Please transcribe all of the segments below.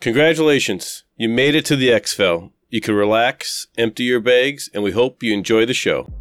Congratulations, you made it to the Exfil. You can relax, empty your bags, and we hope you enjoy the show.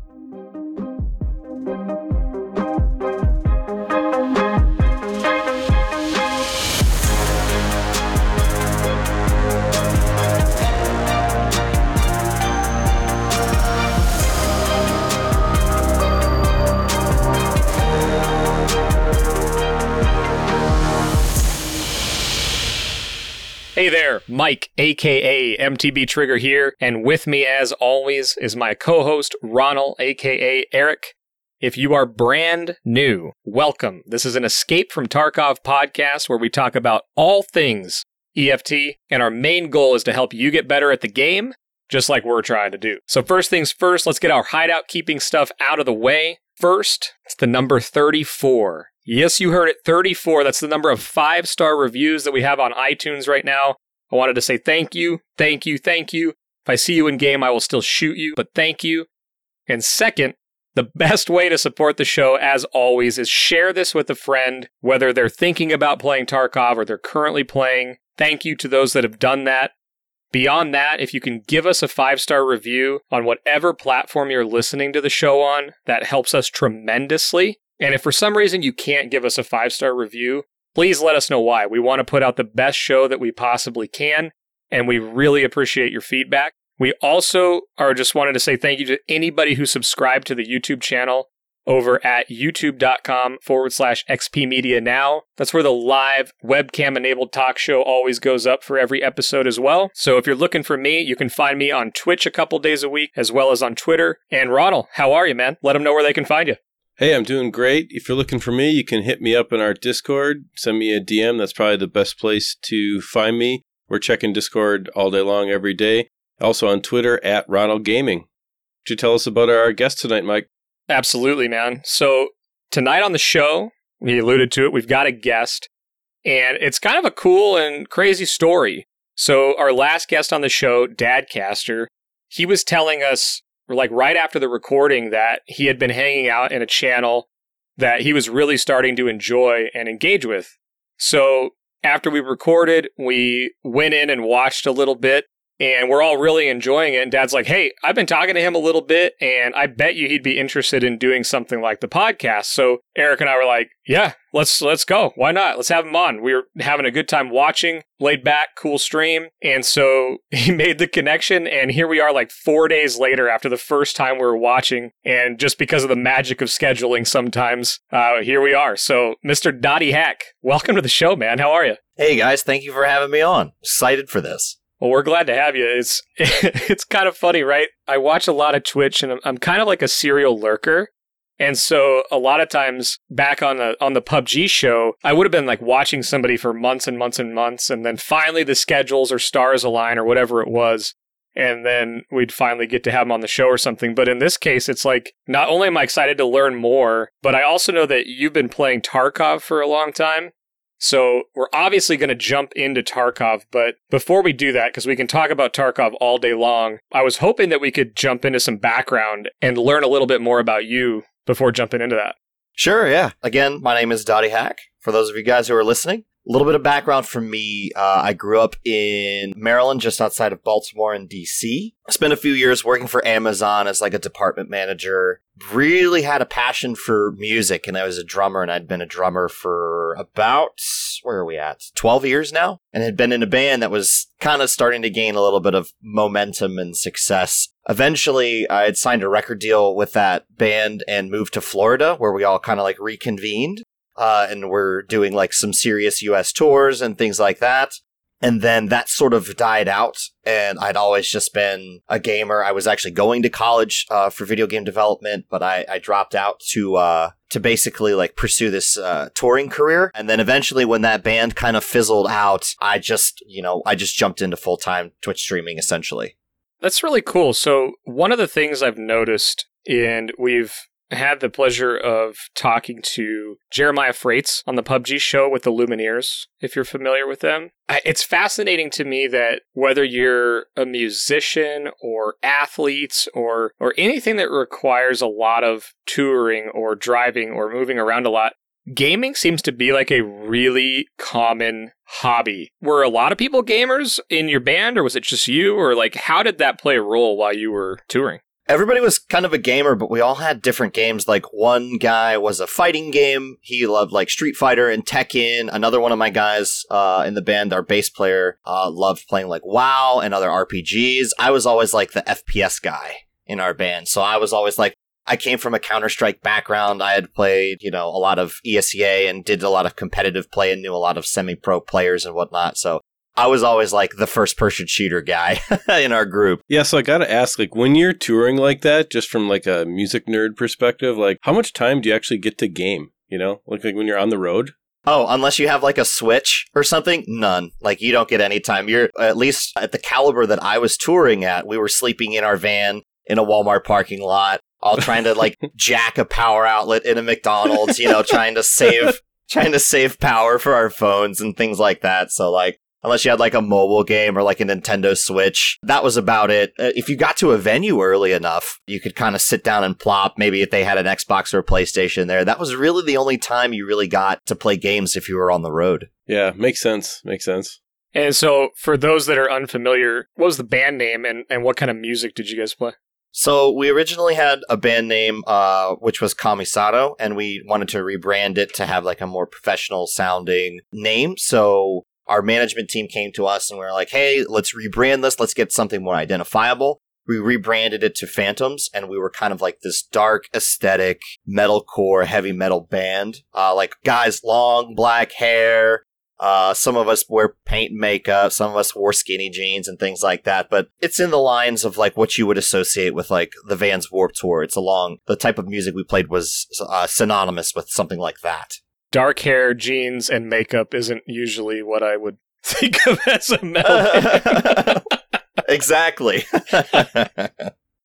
Hey there, Mike, aka MTB Trigger here, and with me as always is my co host, Ronald, aka Eric. If you are brand new, welcome. This is an Escape from Tarkov podcast where we talk about all things EFT, and our main goal is to help you get better at the game, just like we're trying to do. So, first things first, let's get our hideout keeping stuff out of the way. First, it's the number 34. Yes, you heard it 34. That's the number of five star reviews that we have on iTunes right now. I wanted to say thank you, thank you, thank you. If I see you in game, I will still shoot you, but thank you. And second, the best way to support the show, as always, is share this with a friend, whether they're thinking about playing Tarkov or they're currently playing. Thank you to those that have done that. Beyond that, if you can give us a five star review on whatever platform you're listening to the show on, that helps us tremendously. And if for some reason you can't give us a five star review, please let us know why. We want to put out the best show that we possibly can, and we really appreciate your feedback. We also are just wanted to say thank you to anybody who subscribed to the YouTube channel over at youtube.com forward slash XP Media Now. That's where the live webcam enabled talk show always goes up for every episode as well. So if you're looking for me, you can find me on Twitch a couple days a week as well as on Twitter. And Ronald, how are you, man? Let them know where they can find you. Hey, I'm doing great. If you're looking for me, you can hit me up in our Discord. Send me a DM. That's probably the best place to find me. We're checking Discord all day long, every day. Also on Twitter at Ronald Gaming. Could you tell us about our guest tonight, Mike? Absolutely, man. So tonight on the show, we alluded to it, we've got a guest, and it's kind of a cool and crazy story. So our last guest on the show, Dadcaster, he was telling us like right after the recording that he had been hanging out in a channel that he was really starting to enjoy and engage with. So after we recorded, we went in and watched a little bit and we're all really enjoying it. And dad's like, Hey, I've been talking to him a little bit and I bet you he'd be interested in doing something like the podcast. So Eric and I were like, Yeah, let's let's go. Why not? Let's have him on. We were having a good time watching, laid back, cool stream. And so he made the connection and here we are like four days later after the first time we were watching. And just because of the magic of scheduling sometimes, uh, here we are. So Mr. Dottie Hack, welcome to the show, man. How are you? Hey guys, thank you for having me on. Excited for this. Well, we're glad to have you. It's it's kind of funny, right? I watch a lot of Twitch, and I'm, I'm kind of like a serial lurker. And so a lot of times back on the on the PUBG show, I would have been like watching somebody for months and months and months, and then finally the schedules or stars align or whatever it was, and then we'd finally get to have them on the show or something. But in this case, it's like not only am I excited to learn more, but I also know that you've been playing Tarkov for a long time. So we're obviously going to jump into Tarkov, but before we do that, because we can talk about Tarkov all day long, I was hoping that we could jump into some background and learn a little bit more about you before jumping into that. Sure, yeah. Again, my name is Dottie Hack. For those of you guys who are listening, a little bit of background from me. Uh, I grew up in Maryland, just outside of Baltimore and DC. I spent a few years working for Amazon as like a department manager. Really had a passion for music, and I was a drummer, and I'd been a drummer for about where are we at? Twelve years now, and had been in a band that was kind of starting to gain a little bit of momentum and success. Eventually, I had signed a record deal with that band and moved to Florida, where we all kind of like reconvened uh, and we're doing like some serious US tours and things like that. And then that sort of died out, and I'd always just been a gamer. I was actually going to college uh, for video game development, but I, I dropped out to uh, to basically like pursue this uh, touring career. And then eventually, when that band kind of fizzled out, I just you know I just jumped into full time Twitch streaming essentially. That's really cool. So one of the things I've noticed, and we've had the pleasure of talking to Jeremiah Fraites on the PUBG show with the Lumineers, if you're familiar with them. It's fascinating to me that whether you're a musician or athletes or or anything that requires a lot of touring or driving or moving around a lot, gaming seems to be like a really common hobby. Were a lot of people gamers in your band, or was it just you? Or like, how did that play a role while you were touring? Everybody was kind of a gamer, but we all had different games. Like one guy was a fighting game. He loved like Street Fighter and Tekken. Another one of my guys uh, in the band, our bass player, uh, loved playing like WoW and other RPGs. I was always like the FPS guy in our band. So I was always like, I came from a Counter Strike background. I had played, you know, a lot of ESEA and did a lot of competitive play and knew a lot of semi pro players and whatnot. So I was always like the first person shooter guy in our group. Yeah, so I got to ask like when you're touring like that just from like a music nerd perspective, like how much time do you actually get to game, you know? Like, like when you're on the road? Oh, unless you have like a Switch or something, none. Like you don't get any time. You're at least at the caliber that I was touring at. We were sleeping in our van in a Walmart parking lot, all trying to like jack a power outlet in a McDonald's, you know, trying to save trying to save power for our phones and things like that. So like unless you had like a mobile game or like a Nintendo Switch. That was about it. Uh, if you got to a venue early enough, you could kind of sit down and plop. Maybe if they had an Xbox or a PlayStation there, that was really the only time you really got to play games if you were on the road. Yeah, makes sense. Makes sense. And so, for those that are unfamiliar, what was the band name and, and what kind of music did you guys play? So we originally had a band name, uh, which was Kamisato, and we wanted to rebrand it to have like a more professional sounding name. So our management team came to us and we were like, hey, let's rebrand this. Let's get something more identifiable. We rebranded it to Phantoms and we were kind of like this dark aesthetic metalcore heavy metal band. Uh, like guys, long black hair. Uh, some of us wear paint makeup. Some of us wore skinny jeans and things like that. But it's in the lines of like what you would associate with like the Vans Warped Tour. It's along the type of music we played was uh, synonymous with something like that dark hair, jeans, and makeup isn't usually what I would think of as a metal exactly.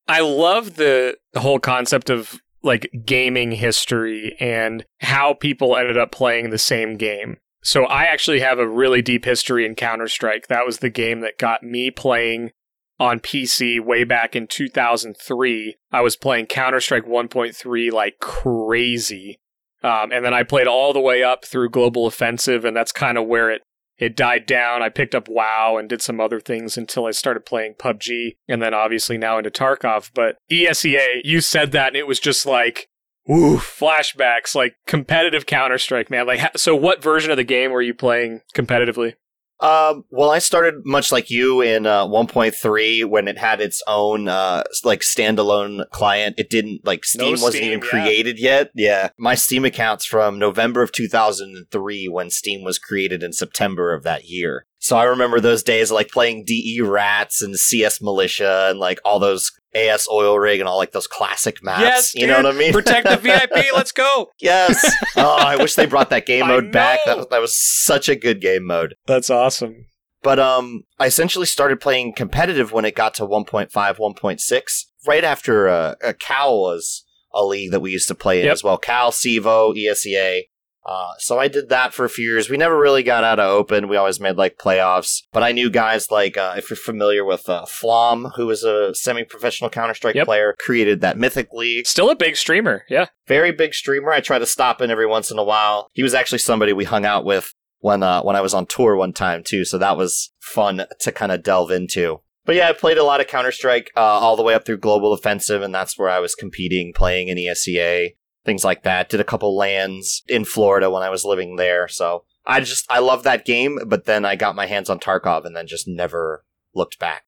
I love the, the whole concept of like gaming history and how people ended up playing the same game. So I actually have a really deep history in Counter-Strike. That was the game that got me playing on PC way back in 2003. I was playing Counter-Strike 1.3 like crazy um, and then I played all the way up through Global Offensive, and that's kind of where it it died down. I picked up WoW and did some other things until I started playing PUBG, and then obviously now into Tarkov. But ESEA, you said that, and it was just like, ooh, flashbacks, like competitive Counter Strike, man. Like, so what version of the game were you playing competitively? Um, well, I started much like you in uh, 1.3 when it had its own uh, like standalone client. It didn't like Steam, no wasn't Steam, even yeah. created yet. Yeah, my Steam account's from November of 2003 when Steam was created in September of that year. So I remember those days like playing DE Rats and CS Militia and like all those AS Oil Rig and all like those classic maps. Yes, you know what I mean? Protect the VIP. Let's go. Yes. Oh, I wish they brought that game mode back. That was, that was such a good game mode. That's awesome. But um, I essentially started playing competitive when it got to 1.5, 1.6, right after uh, uh, Cal was a league that we used to play in yep. as well. Cal, CEVO, ESEA. Uh, so I did that for a few years. We never really got out of open. We always made like playoffs. But I knew guys like, uh, if you're familiar with uh, fl0m, who was a semi professional Counter Strike yep. player, created that Mythic League. Still a big streamer. Yeah. Very big streamer. I try to stop in every once in a while. He was actually somebody we hung out with when, uh, when I was on tour one time too. So that was fun to kind of delve into. But yeah, I played a lot of Counter Strike uh, all the way up through Global Offensive, and that's where I was competing, playing in ESEA things like that. Did a couple lands in Florida when I was living there. So I just, I love that game, but then I got my hands on Tarkov and then just never looked back.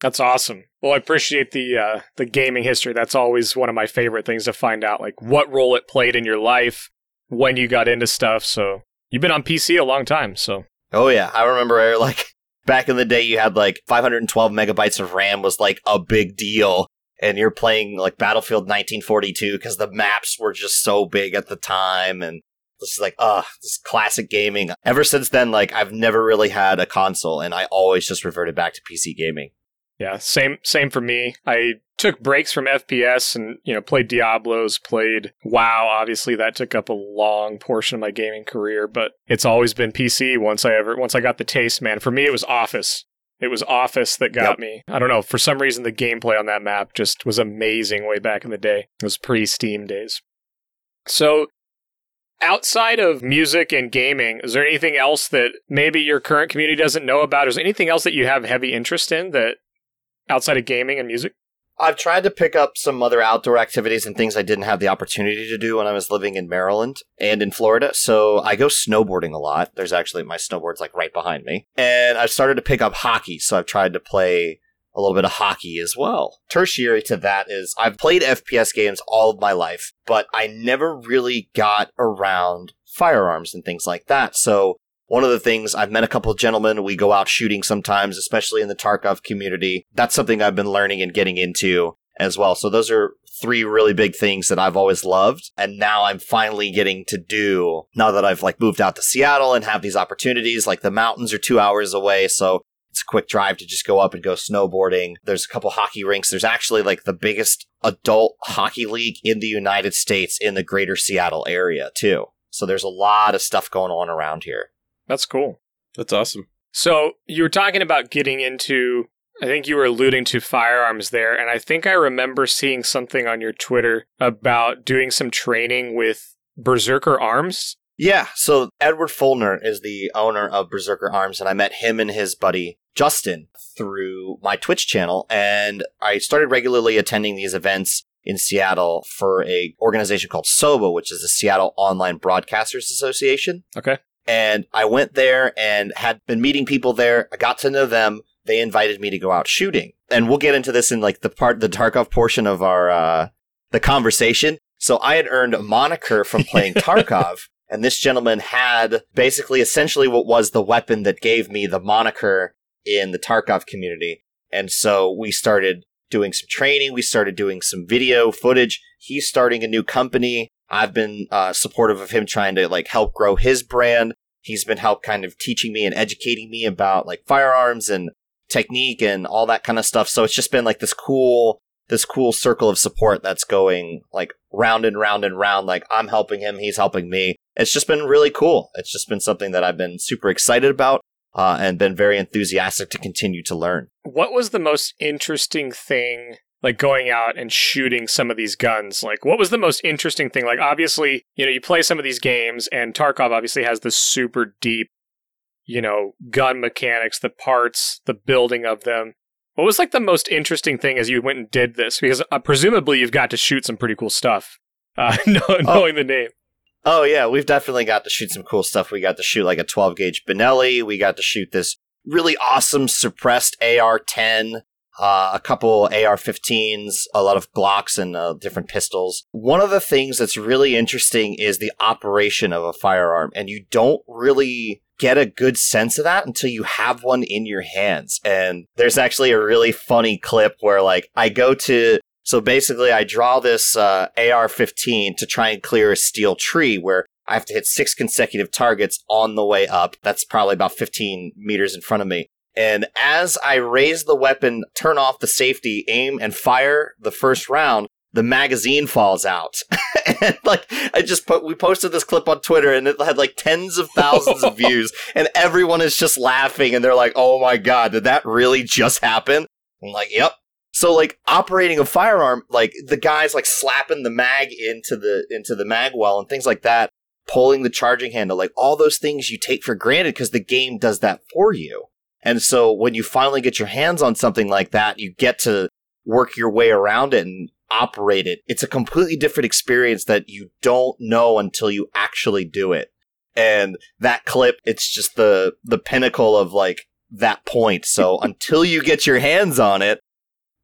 That's awesome. Well, I appreciate the uh, the gaming history. That's always one of my favorite things to find out, like what role it played in your life when you got into stuff. So you've been on PC a long time. So oh yeah, I remember like back in the day, you had like 512 megabytes of RAM was like a big deal, and you're playing like Battlefield 1942 because the maps were just so big at the time and this is like, uh, this classic gaming. Ever since then, like I've never really had a console and I always just reverted back to PC gaming. Yeah, same same for me. I took breaks from FPS and, you know, played Diablos, played WoW. Obviously that took up a long portion of my gaming career, but it's always been PC once I ever once I got the taste, man. For me it was Office. It was Office that got yep. me. I don't know. For some reason, the gameplay on that map just was amazing way back in the day. It was pre Steam days. So, outside of music and gaming, is there anything else that maybe your current community doesn't know about? Is there anything else that you have heavy interest in that outside of gaming and music? I've tried to pick up some other outdoor activities and things I didn't have the opportunity to do when I was living in Maryland and in Florida. So I go snowboarding a lot. There's actually my snowboard's like right behind me. And I've started to pick up hockey. So I've tried to play a little bit of hockey as well. Tertiary to that is I've played FPS games all of my life, but I never really got around firearms and things like that. So one of the things I've met a couple of gentlemen, we go out shooting sometimes, especially in the Tarkov community. That's something I've been learning and getting into as well. So those are three really big things that I've always loved. And now I'm finally getting to do now that I've like moved out to Seattle and have these opportunities. Like the mountains are two hours away. So it's a quick drive to just go up and go snowboarding. There's a couple hockey rinks. There's actually like the biggest adult hockey league in the United States in the greater Seattle area too. So there's a lot of stuff going on around here. That's cool. That's awesome. So you were talking about getting into, I think you were alluding to firearms there. And I think I remember seeing something on your Twitter about doing some training with Berserker Arms. Yeah, so Edward Fulner is the owner of Berserker Arms, and I met him and his buddy Justin through my Twitch channel, and I started regularly attending these events in Seattle for a organization called SOBA, which is the Seattle Online Broadcasters Association. Okay. And I went there and had been meeting people there. I got to know them. They invited me to go out shooting. And we'll get into this in like the part, the Tarkov portion of our, uh, the conversation. So I had earned a moniker from playing Tarkov. and this gentleman had basically essentially what was the weapon that gave me the moniker in the Tarkov community. And so we started doing some training. We started doing some video footage. He's starting a new company. I've been uh, supportive of him trying to like help grow his brand. He's been help kind of teaching me and educating me about like firearms and technique and all that kind of stuff. So it's just been like this cool, this cool circle of support that's going like round and round and round. Like I'm helping him, he's helping me. It's just been really cool. It's just been something that I've been super excited about. Uh, and been very enthusiastic to continue to learn. What was the most interesting thing like going out and shooting some of these guns. Like what was the most interesting thing? Like obviously you know you play some of these games and tarkov obviously has this super deep you know gun mechanics the parts the building of them. What was like the most interesting thing as you went and did this? Because uh, presumably you've got to shoot some pretty cool stuff uh, knowing oh. the name. Oh yeah we've definitely got to shoot some cool stuff. We got to shoot like a 12 gauge benelli. We got to shoot this really awesome suppressed ar-10 uh, a couple AR-15s, a lot of Glocks, and uh, different pistols. One of the things that's really interesting is the operation of a firearm, and you don't really get a good sense of that until you have one in your hands. And there's actually a really funny clip where, like, I go to so basically, I draw this uh, AR-15 to try and clear a steel tree where I have to hit six consecutive targets on the way up. That's probably about 15 meters in front of me. And as I raise the weapon, turn off the safety, aim, and fire the first round, the magazine falls out. and like I just put we posted this clip on Twitter and it had like tens of thousands of views and everyone is just laughing and they're like, "Oh my god, did that really just happen?" I'm like, "Yep." So like operating a firearm, like the guys like slapping the mag into the into the mag well and things like that, pulling the charging handle, like all those things you take for granted because the game does that for you. And so when you finally get your hands on something like that, you get to work your way around it and operate it. It's a completely different experience that you don't know until you actually do it. And that clip, it's just the, the pinnacle of like that point. So until you get your hands on it,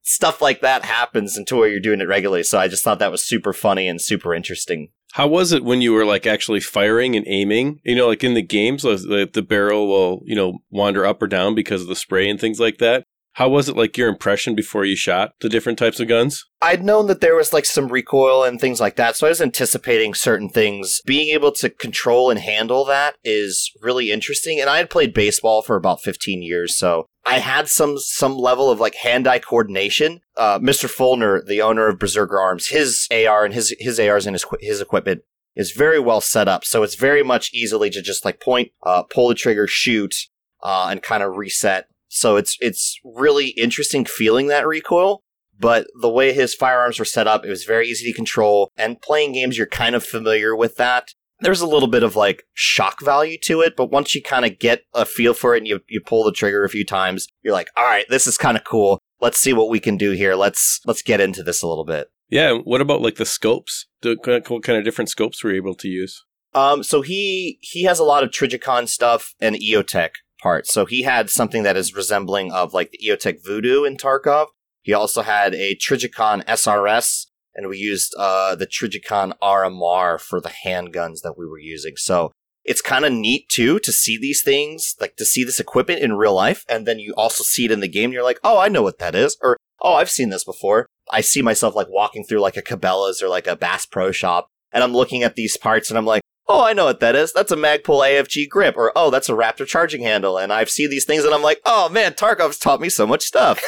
stuff like that happens until you're doing it regularly. So I just thought that was super funny and super interesting. How was it when you were like actually firing and aiming? You know, like in the games, the, the barrel will, you know, wander up or down because of the spray and things like that. How was it like your impression before you shot the different types of guns? I'd known that there was like some recoil and things like that, so I was anticipating certain things. Being able to control and handle that is really interesting. And I had played baseball for about 15 years, so I had some some level of like hand-eye coordination. Uh, Mr. Fulner, the owner of Berserker Arms, his AR and his his ARs and his his equipment is very well set up, so it's very much easily to just like point, uh, pull the trigger, shoot, uh, and kind of reset so it's it's really interesting feeling that recoil. But the way his firearms were set up, it was very easy to control. And playing games, you're kind of familiar with that. there's a little bit of like shock value to it, but once you kind of get a feel for it and you, you pull the trigger a few times, you're like, all right, this is kind of cool. Let's see what we can do here. Let's let's get into this a little bit. Yeah. What about like the scopes? The, what kind of different scopes were you able to use? Um, so he he has a lot of Trijicon stuff and EOTech parts. So he had something that is resembling of like the EOTech Vudu in Tarkov. He also had a Trijicon SRS and we used uh, the Trijicon RMR for the handguns that we were using. So it's kind of neat too to see these things, like to see this equipment in real life, and then you also see it in the game. You're like, oh, I know what that is, or oh, I've seen this before. I see myself like walking through like a Cabela's or like a Bass Pro Shop, and I'm looking at these parts, and I'm like, oh, I know what that is. That's a Magpul AFG grip, or oh, that's a Raptor charging handle. And I've seen these things, and I'm like, oh man, Tarkov's taught me so much stuff.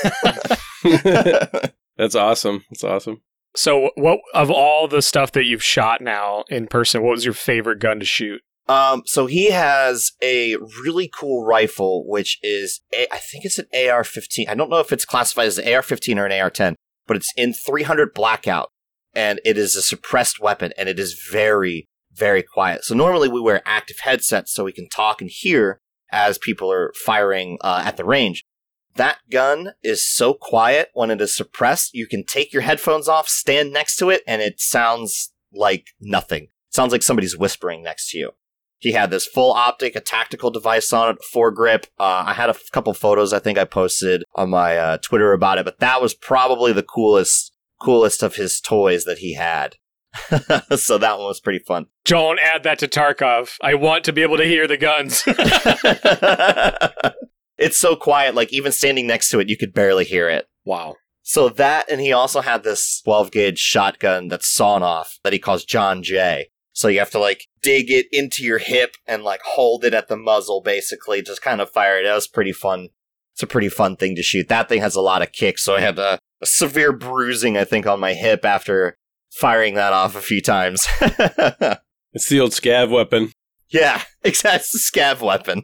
That's awesome. That's awesome. So, what of all the stuff that you've shot now in person, what was your favorite gun to shoot? Um, so he has a really cool rifle, which is a, I think it's an AR-15. I don't know if it's classified as an AR-15 or an AR-10, but it's in 300 blackout, and it is a suppressed weapon, and it is very, very quiet. So normally we wear active headsets so we can talk and hear as people are firing uh, at the range. That gun is so quiet when it is suppressed, you can take your headphones off, stand next to it, and it sounds like nothing. It sounds like somebody's whispering next to you. He had this full optic, a tactical device on it, foregrip. Uh, I had a f- couple photos I think I posted on my uh, Twitter about it, but that was probably the coolest, coolest of his toys that he had. so that one was pretty fun. Don't add that to Tarkov. I want to be able to hear the guns. it's so quiet, like even standing next to it, you could barely hear it. wow. So that, and he also had this 12 gauge shotgun that's sawn off that he calls John Jay. So you have to like dig it into your hip and like hold it at the muzzle, basically, just kind of fire it. That was pretty fun. It's a pretty fun thing to shoot. That thing has a lot of kicks, so I had a, a severe bruising, I think, on my hip after firing that off a few times. It's the old scav weapon. yeah, exactly. It's a scav weapon.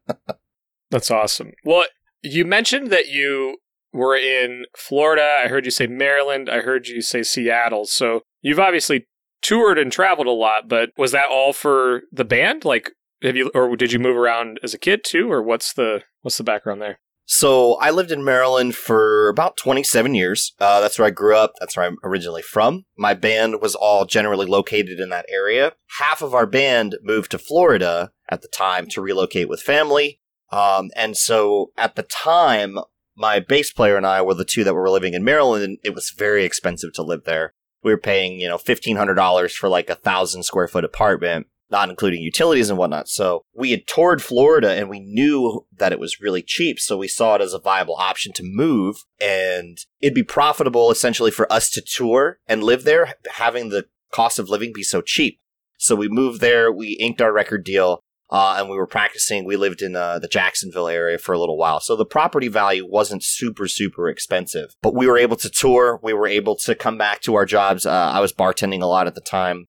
That's awesome. Well, you mentioned that you were in Florida. I heard you say Maryland. I heard you say Seattle. So you've obviously toured and traveled a lot, but was that all for the band? Like, have you, or did you move around as a kid too, or what's the what's the background there? So I lived in Maryland for about 27 years. Uh, that's where I grew up. That's where I'm originally from. My band was all generally located in that area. Half of our band moved to Florida at the time to relocate with family. Um, and so at the time, my bass player and I were the two that were living in Maryland, and it was very expensive to live there. We were paying, you know, $1,500 for like a thousand square foot apartment not including utilities and whatnot. So we had toured Florida and we knew that it was really cheap. So we saw it as a viable option to move and it'd be profitable essentially for us to tour and live there, having the cost of living be so cheap. So we moved there, we inked our record deal. Uh, and we were practicing. We lived in uh, the Jacksonville area for a little while. So the property value wasn't super, super expensive, but we were able to tour. We were able to come back to our jobs. Uh, I was bartending a lot at the time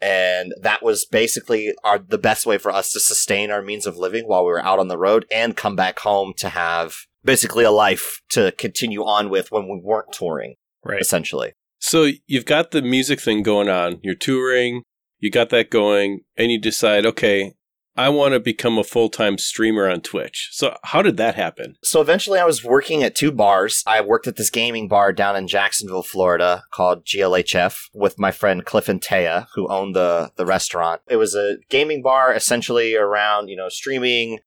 and that was basically our the best way for us to sustain our means of living while we were out on the road and come back home to have basically a life to continue on with when we weren't touring Right. essentially So you've got the music thing going on. You're touring. You got that going, and you decide, okay, I want to become a full time streamer on Twitch. So how did that happen? so eventually i was working at two bars i worked at this gaming bar down in jacksonville florida called glhf with my friend cliff and taya who owned the, the restaurant it was a gaming bar essentially around you know streaming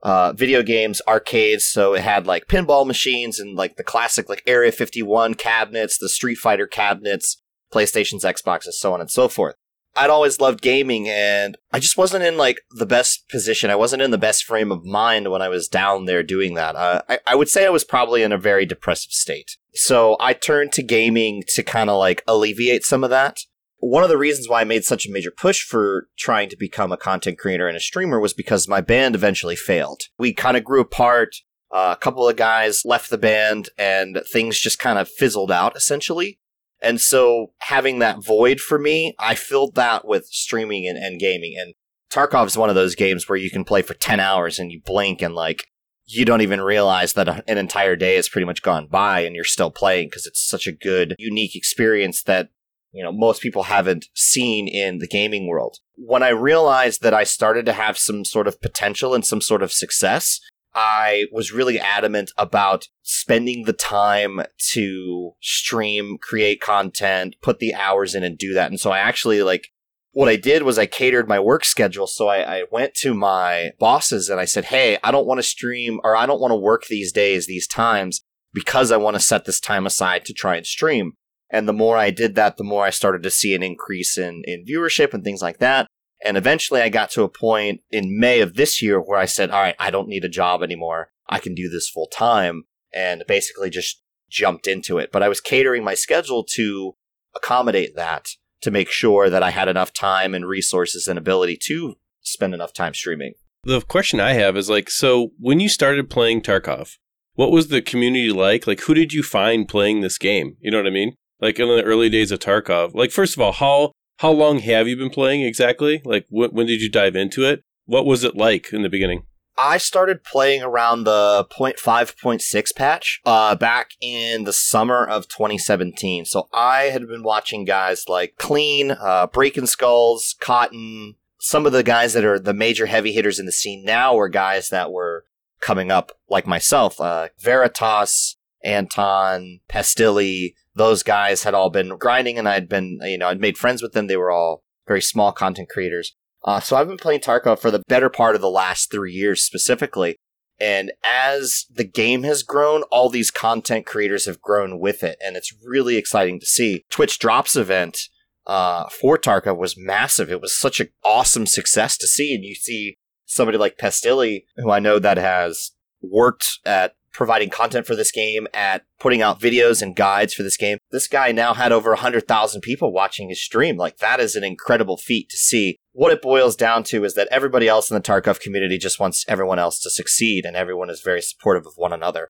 uh, video games, arcades. So it had like pinball machines and like the classic like Area 51 cabinets, the Street Fighter cabinets, PlayStations, Xboxes, so on and so forth. I'd always loved gaming and I just wasn't in like the best position. I wasn't in the best frame of mind when I was down there doing that. Uh, I, I would say I was probably in a very depressive state. So I turned to gaming to kind of like alleviate some of that. One of the reasons why I made such a major push for trying to become a content creator and a streamer was because my band eventually failed. We kind of grew apart. Uh, a couple of guys left the band and things just kind of fizzled out essentially. And so having that void for me, I filled that with streaming and, and gaming. And Tarkov is one of those games where you can play for 10 hours and you blink and like, you don't even realize that an entire day has pretty much gone by and you're still playing because it's such a good, unique experience that you know most people haven't seen in the gaming world. When I realized that I started to have some sort of potential and some sort of success, I was really adamant about spending the time to stream, create content, put the hours in and do that. And so I actually like what I did was I catered my work schedule. So I, I went to my bosses and I said, Hey, I don't want to stream or I don't want to work these days, these times because I want to set this time aside to try and stream. And the more I did that, the more I started to see an increase in, in viewership and things like that. And eventually I got to a point in May of this year where I said, all right, I don't need a job anymore. I can do this full time and basically just jumped into it. But I was catering my schedule to accommodate that to make sure that I had enough time and resources and ability to spend enough time streaming. The question I have is like, so when you started playing Tarkov, what was the community like? Like, who did you find playing this game? You know what I mean? Like in the early days of Tarkov. Like, first of all, how how long have you been playing exactly? Like, wh- when did you dive into it? What was it like in the beginning? I started playing around the 0.5.6 patch uh, back in the summer of 2017. So I had been watching guys like Klean, uh, Breaking Skulls, Cotton. Some of the guys that are the major heavy hitters in the scene now were guys that were coming up like myself. Uh, Veritas, Anton, Pestily, those guys had all been grinding and I'd been, you know, I'd made friends with them. They were all very small content creators. Uh, so I've been playing Tarkov for the better part of the last three years specifically. And as the game has grown, all these content creators have grown with it. And it's really exciting to see. Twitch Drops event uh, for Tarkov was massive. It was such an awesome success to see. And you see somebody like Pestily, who I know that has worked at providing content for this game, at putting out videos and guides for this game. This guy now had over 100,000 people watching his stream. Like, that is an incredible feat to see. What it boils down to is that everybody else in the Tarkov community just wants everyone else to succeed, and everyone is very supportive of one another.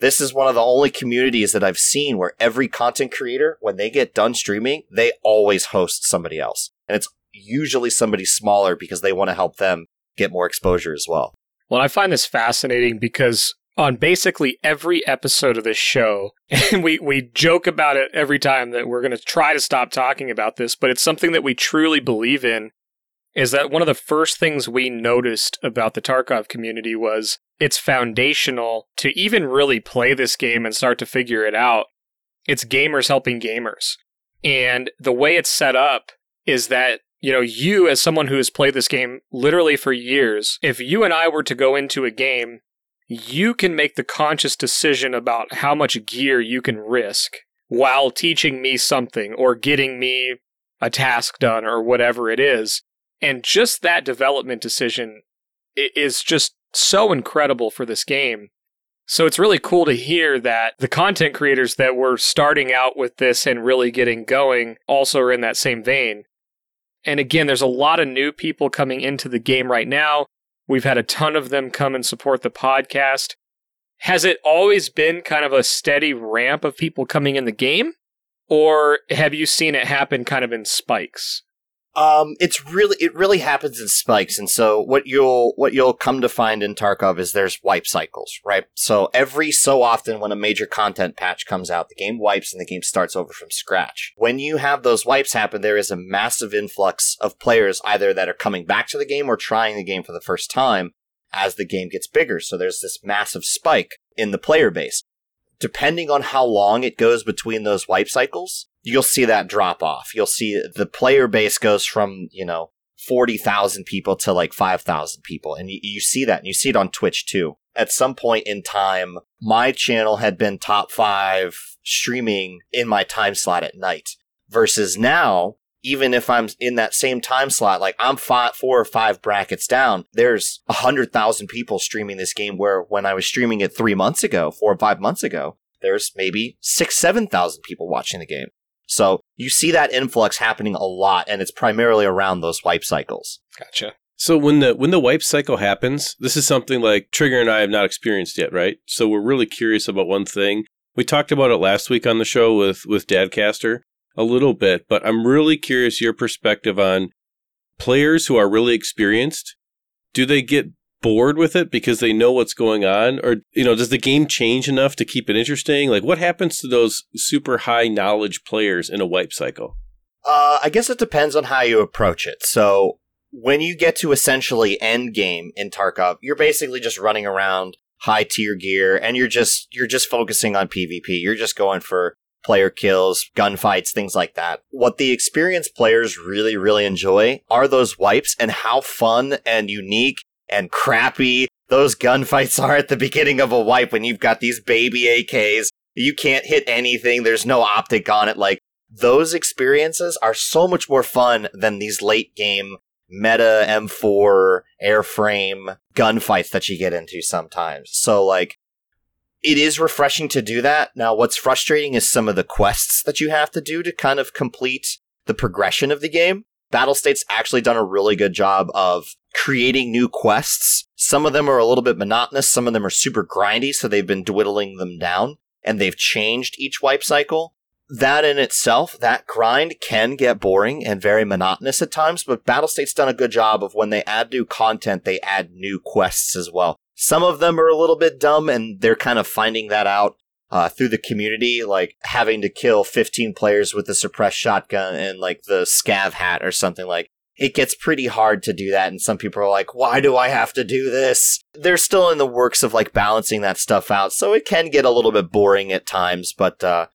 This is one of the only communities that I've seen where every content creator, when they get done streaming, they always host somebody else. And it's usually somebody smaller because they want to help them get more exposure as well. Well, I find this fascinating because on basically every episode of this show, and we, we joke about it every time that we're going to try to stop talking about this, but it's something that we truly believe in. Is that one of the first things we noticed about the Tarkov community was it's foundational to even really play this game and start to figure it out. It's gamers helping gamers. And the way it's set up is that you know, you as someone who has played this game literally for years, if you and I were to go into a game, you can make the conscious decision about how much gear you can risk while teaching me something or getting me a task done or whatever it is. And just that development decision is just so incredible for this game. So it's really cool to hear that the content creators that were starting out with this and really getting going also are in that same vein. And again, there's a lot of new people coming into the game right now. We've had a ton of them come and support the podcast. Has it always been kind of a steady ramp of people coming in the game? Or have you seen it happen kind of in spikes? Um, it's really it really happens in spikes, and so what you'll what you'll come to find in Tarkov is there's wipe cycles, right? So every so often when a major content patch comes out, the game wipes and the game starts over from scratch. When you have those wipes happen, there is a massive influx of players either that are coming back to the game or trying the game for the first time as the game gets bigger. So there's this massive spike in the player base. Depending on how long it goes between those wipe cycles, you'll see that drop off. You'll see the player base goes from, you know, 40,000 people to like 5,000 people. And you, you see that and you see it on Twitch too. At some point in time, my channel had been top five streaming in my time slot at night versus now, even if I'm in that same time slot, like I'm five, four or five brackets down, there's a hundred thousand people streaming this game where when I was streaming it three months ago, four or five months ago, there's maybe six, seven thousand people watching the game. So you see that influx happening a lot, and it's primarily around those wipe cycles. Gotcha. So when the when the wipe cycle happens, this is something like Trigger and I have not experienced yet, right? So we're really curious about one thing. We talked about it last week on the show with with Dadcaster a little bit, but I'm really curious your perspective on players who are really experienced. Do they get bored with it because they know what's going on or you know does the game change enough to keep it interesting like what happens to those super high knowledge players in a wipe cycle Uh, I guess it depends on how you approach it. So when you get to essentially end game in Tarkov, you're basically just running around high tier gear and you're just you're just focusing on PvP. You're just going for player kills, gunfights, things like that. What the experienced players really really enjoy are those wipes and how fun and unique and crappy those gunfights are at the beginning of a wipe when you've got these baby AKs. You can't hit anything. There's no optic on it. Like those experiences are so much more fun than these late game meta M4 airframe gunfights that you get into sometimes. So like it is refreshing to do that. Now what's frustrating is some of the quests that you have to do to kind of complete the progression of the game. Battlestate's actually done a really good job of creating new quests. Some of them are a little bit monotonous, some of them are super grindy, so they've been dwindling them down and they've changed each wipe cycle that in itself, that grind can get boring and very monotonous at times, but Battlestate's done a good job of when they add new content, they add new quests as well. Some of them are a little bit dumb and they're kind of finding that out uh, through the community, like having to kill 15 players with the suppressed shotgun and like the scav hat or something like it gets pretty hard to do that and some people are like why do i have to do this they're still in the works of like balancing that stuff out so it can get a little bit boring at times but uh,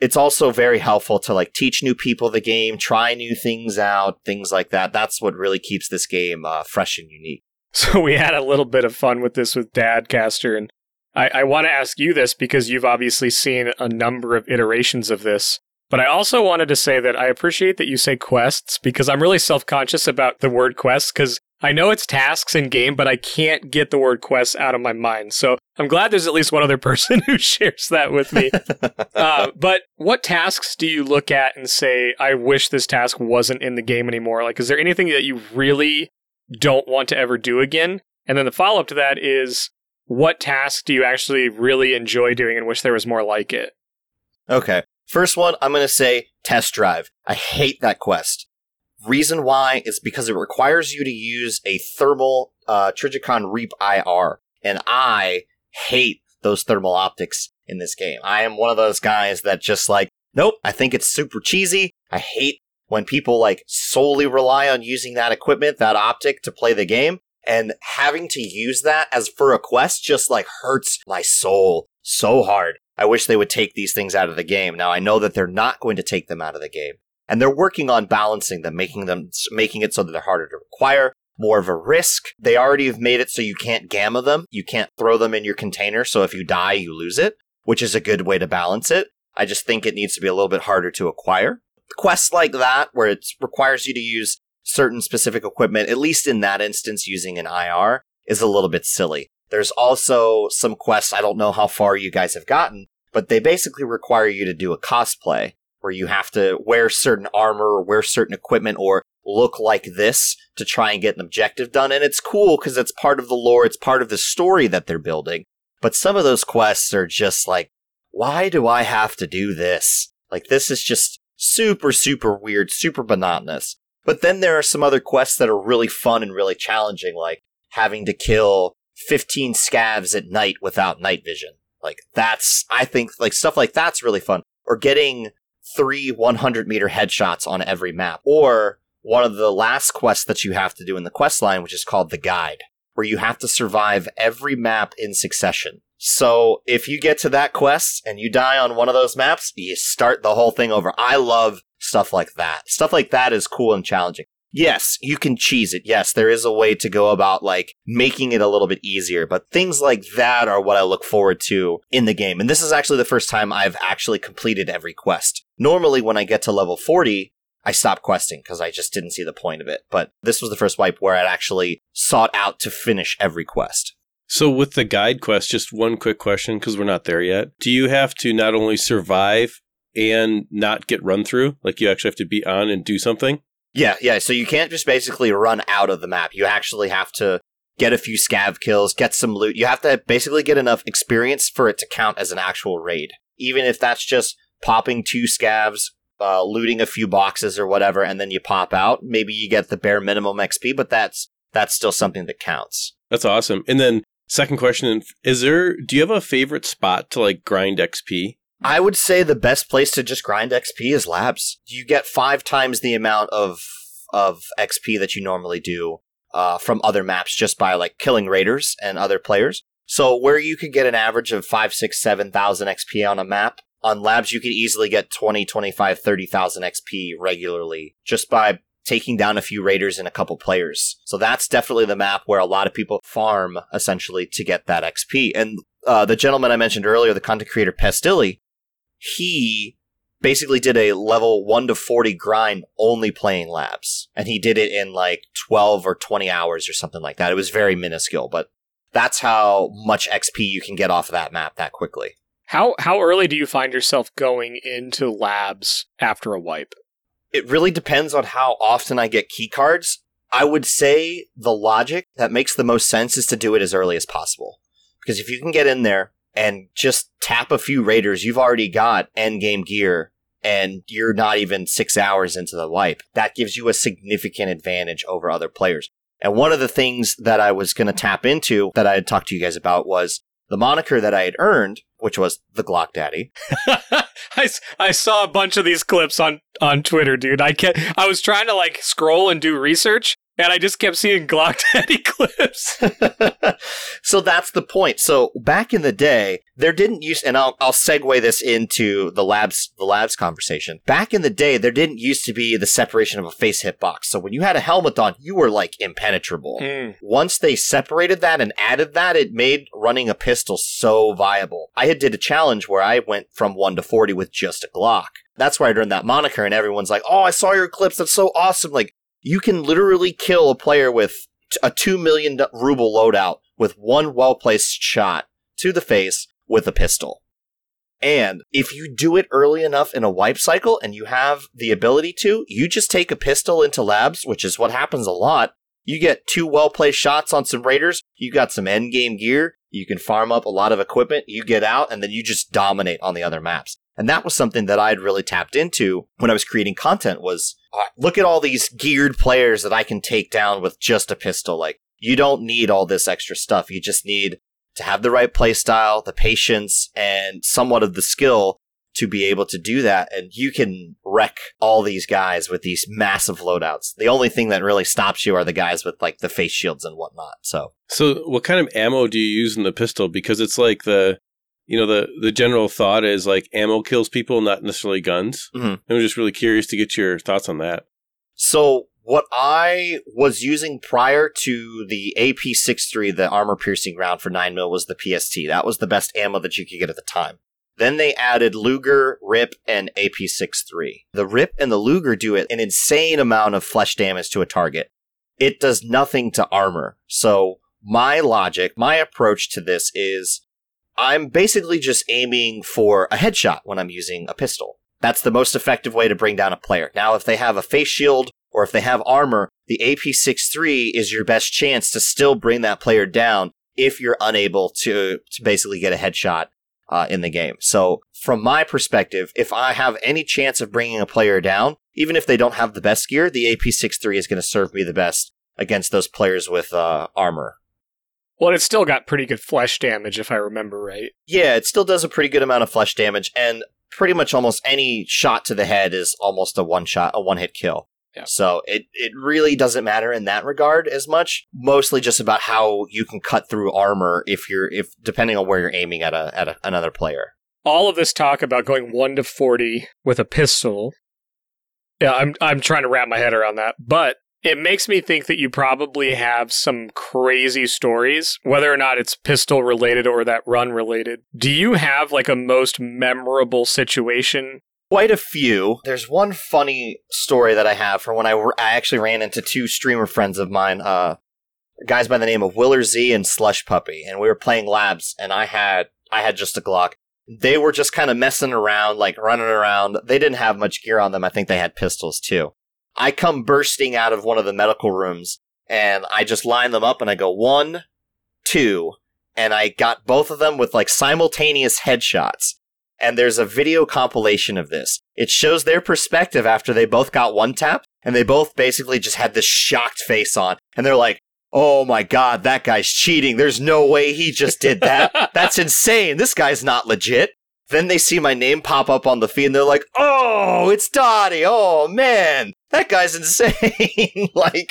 it's also very helpful to like teach new people the game, try new things out, things like that. That's what really keeps this game uh, fresh and unique. So we had a little bit of fun with this with Dadcaster, and I, I want to ask you this because you've obviously seen a number of iterations of this. But I also wanted to say that I appreciate that you say quests because I'm really self conscious about the word quests because I know it's tasks in game, but I can't get the word quests out of my mind. So I'm glad there's at least one other person who shares that with me. uh, but what tasks do you look at and say, I wish this task wasn't in the game anymore? Like, is there anything that you really don't want to ever do again? And then the follow up to that is, what task do you actually really enjoy doing and wish there was more like it? Okay. First one, I'm going to say test drive. I hate that quest. Reason why is because it requires you to use a thermal uh, Trijicon Reap IR, and I hate those thermal optics in this game. I am one of those guys that just like, nope, I think it's super cheesy. I hate when people like solely rely on using that equipment, that optic to play the game. And having to use that as for a quest just like hurts my soul so hard. I wish they would take these things out of the game. Now I know that they're not going to take them out of the game, and they're working on balancing them, making them making it so that they're harder to acquire, more of a risk. They already have made it so you can't gamma them, you can't throw them in your container, so if you die, you lose it, which is a good way to balance it. I just think it needs to be a little bit harder to acquire. Quests like that, where it requires you to use certain specific equipment, at least in that instance, using an IR, is a little bit silly. There's also some quests, I don't know how far you guys have gotten, but they basically require you to do a cosplay where you have to wear certain armor or wear certain equipment or look like this to try and get an objective done. And it's cool because it's part of the lore, it's part of the story that they're building. But some of those quests are just like, why do I have to do this? Like, this is just super, super weird, super monotonous. But then there are some other quests that are really fun and really challenging, like having to kill 15 scavs at night without night vision. Like, that's, I think, like, stuff like that's really fun. Or getting three 100 meter headshots on every map. Or one of the last quests that you have to do in the quest line, which is called the guide, where you have to survive every map in succession. So if you get to that quest and you die on one of those maps, you start the whole thing over. I love stuff like that. Stuff like that is cool and challenging. Yes, you can cheese it. Yes, there is a way to go about like making it a little bit easier, but things like that are what I look forward to in the game. And this is actually the first time I've actually completed every quest. Normally when I get to level 40, I stopped questing because I just didn't see the point of it. But this was the first wipe where I'd actually sought out to finish every quest. So, with the guide quest, just one quick question because we're not there yet. Do you have to not only survive and not get run through? Like, you actually have to be on and do something? Yeah, yeah. So, you can't just basically run out of the map. You actually have to get a few scav kills, get some loot. You have to basically get enough experience for it to count as an actual raid. Even if that's just popping two scavs, uh, looting a few boxes or whatever, and then you pop out. Maybe you get the bare minimum XP, but that's that's still something that counts. That's awesome. And then second question: Is there? Do you have a favorite spot to like grind XP? I would say the best place to just grind XP is labs. You get five times the amount of of XP that you normally do uh, from other maps just by like killing raiders and other players. So where you could get an average of five, six, seven thousand XP on a map, on labs you could easily get 20, 25, 30,000 XP regularly just by taking down a few raiders and a couple players. So that's definitely the map where a lot of people farm essentially to get that XP. And uh, the gentleman I mentioned earlier, the content creator Pestily, he basically did a level 1 to 40 grind only playing labs. And he did it in like 12 or 20 hours or something like that. It was very minuscule, but that's how much XP you can get off of that map that quickly. How how early do you find yourself going into labs after a wipe? It really depends on how often I get key cards. I would say the logic that makes the most sense is to do it as early as possible. Because if you can get in there and just tap a few raiders, you've already got end game gear and you're not even six hours into the wipe. That gives you a significant advantage over other players. And one of the things that I was going to tap into that I had talked to you guys about was the moniker that I had earned, which was the Glock Daddy. I, I saw a bunch of these clips on, on Twitter, dude. I kept, I was trying to like scroll and do research, and I just kept seeing Glock Daddy clips. so that's the point. So back in the day, there didn't use, and I'll, I'll segue this into the labs, the labs conversation. Back in the day, there didn't used to be the separation of a face hitbox. So when you had a helmet on, you were like impenetrable. Mm. Once they separated that and added that, it made running a pistol so viable. I had did a challenge where I went from 1 to 40 with just a Glock. That's why I earned that moniker, and everyone's like, "Oh, I saw your clips. That's so awesome!" Like you can literally kill a player with a 2 million ruble loadout with one well placed shot to the face with a pistol. And if you do it early enough in a wipe cycle and you have the ability to, you just take a pistol into labs, which is what happens a lot. You get two well placed shots on some raiders, you got some end game gear, you can farm up a lot of equipment, you get out, and then you just dominate on the other maps. And that was something that I had really tapped into when I was creating content was look at all these geared players that I can take down with just a pistol. Like you don't need all this extra stuff. You just need to have the right playstyle, the patience, and somewhat of the skill to be able to do that. And you can wreck all these guys with these massive loadouts. The only thing that really stops you are the guys with like the face shields and whatnot. So, So, what kind of ammo do you use in the pistol? Because it's like the, you know, the the general thought is like ammo kills people, not necessarily guns. Mhm. I'm just really curious to get your thoughts on that. so what I was using prior to the AP63, the armor piercing round for 9 mil was the PST. That was the best ammo that you could get at the time. Then they added Luger, Rip, and AP63. The Rip and the Luger do an insane amount of flesh damage to a target. It does nothing to armor. So my logic, my approach to this is I'm basically just aiming for a headshot when I'm using a pistol. That's the most effective way to bring down a player. Now, if they have a face shield or if they have armor, the AP63 is your best chance to still bring that player down if you're unable to, to basically get a headshot uh, in the game. So, from my perspective, if I have any chance of bringing a player down, even if they don't have the best gear, the AP63 is going to serve me the best against those players with uh, armor. Well, it's still got pretty good flesh damage, if I remember right. Yeah, it still does a pretty good amount of flesh damage, and pretty much almost any shot to the head is almost a one shot, a one hit kill. Yeah. So it, it really doesn't matter in that regard as much. Mostly just about how you can cut through armor if you're if depending on where you're aiming at a at a, another player. All of this talk about going one to forty with a pistol. Yeah, I'm I'm trying to wrap my head around that, but it makes me think that you probably have some crazy stories, whether or not it's pistol related or that run related. Do you have like a most memorable situation? Quite a few. There's one funny story that I have from when I I actually ran into two streamer friends of mine, uh, guys by the name of WillerZ and Slush Puppy, and we were playing labs, and I had I had just a Glock. They were just kind of messing around, like running around. They didn't have much gear on them. I think they had pistols too. I come bursting out of one of the medical rooms, and I just line them up, and I go one, two, and I got both of them with like simultaneous headshots and there's a video compilation of this. It shows their perspective after they both got one tap, and they both basically just had this shocked face on, and they're like, "Oh my god, that guy's cheating! There's no way he just did that. That's insane. This guy's not legit." Then they see my name pop up on the feed and they're like, oh, it's Dottie. Oh, man, that guy's insane. like,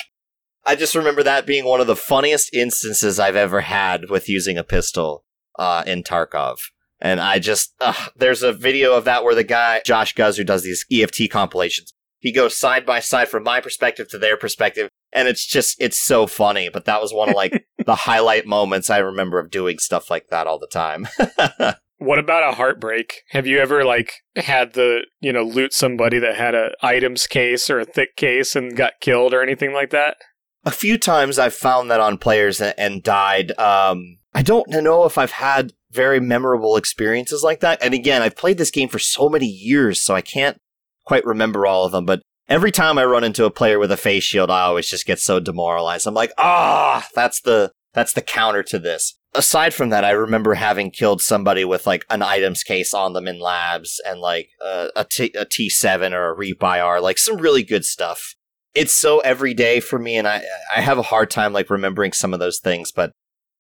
I just remember that being one of the funniest instances I've ever had with using a pistol uh, in Tarkov. And I just, uh, there's a video of that where the guy, Josh Guz, who does these EFT compilations, he goes side by side from my perspective to their perspective. And it's just, it's so funny. But that was one of like the highlight moments I remember of doing stuff like that all the time. What about a heartbreak? Have you ever like had the, you know, loot somebody that had a items case or a thick case and got killed or anything like that? a few times I've found that on players and, and died. Um, I don't know if I've had very memorable experiences like that. And again, I've played this game for so many years, so I can't quite remember all of them. But every time I run into a player with a face shield, I always just get so demoralized. I'm like, ah, that's the that's the counter to this. Aside from that, I remember having killed somebody with like an items case on them in labs and like uh, a, T- a T7 or a REAP-IR, like some really good stuff it's so everyday for me, and I I have a hard time like remembering some of those things. But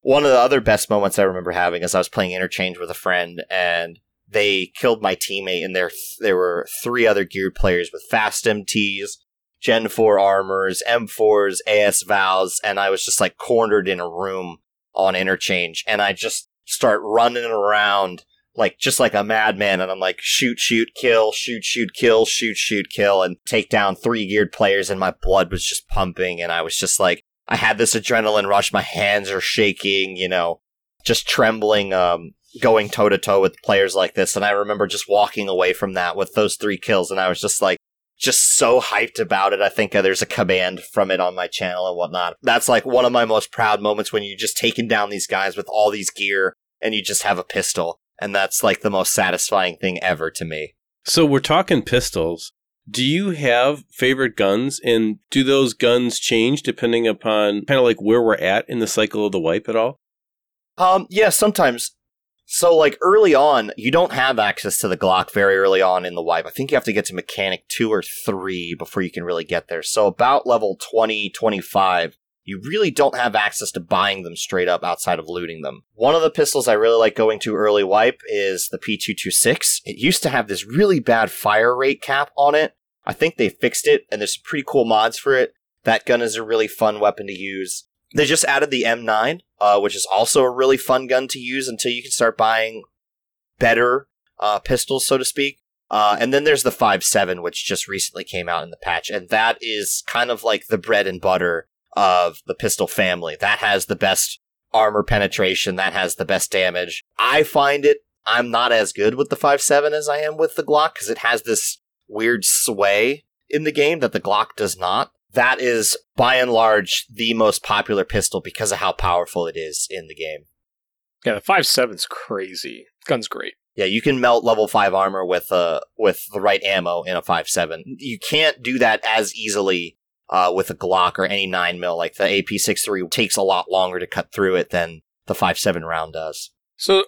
one of the other best moments I remember having is I was playing interchange with a friend, and they killed my teammate, and there there were three other geared players with fast MTs, Gen four armors, M4s, AS VALs, and I was just like cornered in a room on interchange, and I just start running around like just like a madman and I'm like shoot shoot kill shoot shoot kill shoot shoot kill and take down three geared players and my blood was just pumping and I was just like I had this adrenaline rush my hands are shaking you know just trembling um going toe to toe with players like this and I remember just walking away from that with those three kills and I was just like just so hyped about it. I think uh, there's a command from it on my channel and whatnot. That's like one of my most proud moments when you're just taken down these guys with all these gear and you just have a pistol and that's like the most satisfying thing ever to me. So we're talking pistols. Do you have favorite guns and do those guns change depending upon kind of like where we're at in the cycle of the wipe at all? Um yeah, sometimes. So like early on, you don't have access to the Glock very early on in the wipe. I think you have to get to mechanic 2 or 3 before you can really get there. So about level 20, 25, you really don't have access to buying them straight up outside of looting them. One of the pistols I really like going to early wipe is the P226. It used to have this really bad fire rate cap on it. I think they fixed it, and there's some pretty cool mods for it. That gun is a really fun weapon to use. They just added the M9, uh, which is also a really fun gun to use until you can start buying better uh, pistols, so to speak. Uh, and then there's the 5.7, which just recently came out in the patch, and that is kind of like the bread and butter of the pistol family. That has the best armor penetration, that has the best damage. I find it I'm not as good with the 5.7 as I am with the Glock because it has this weird sway in the game that the Glock does not. That is by and large the most popular pistol because of how powerful it is in the game. Yeah, the 5.7's crazy. Gun's great. Yeah, you can melt level 5 armor with uh with the right ammo in a five seven. You can't do that as easily uh, with a Glock or any 9 mil. Like the AP63 takes a lot longer to cut through it than the five seven round does. So,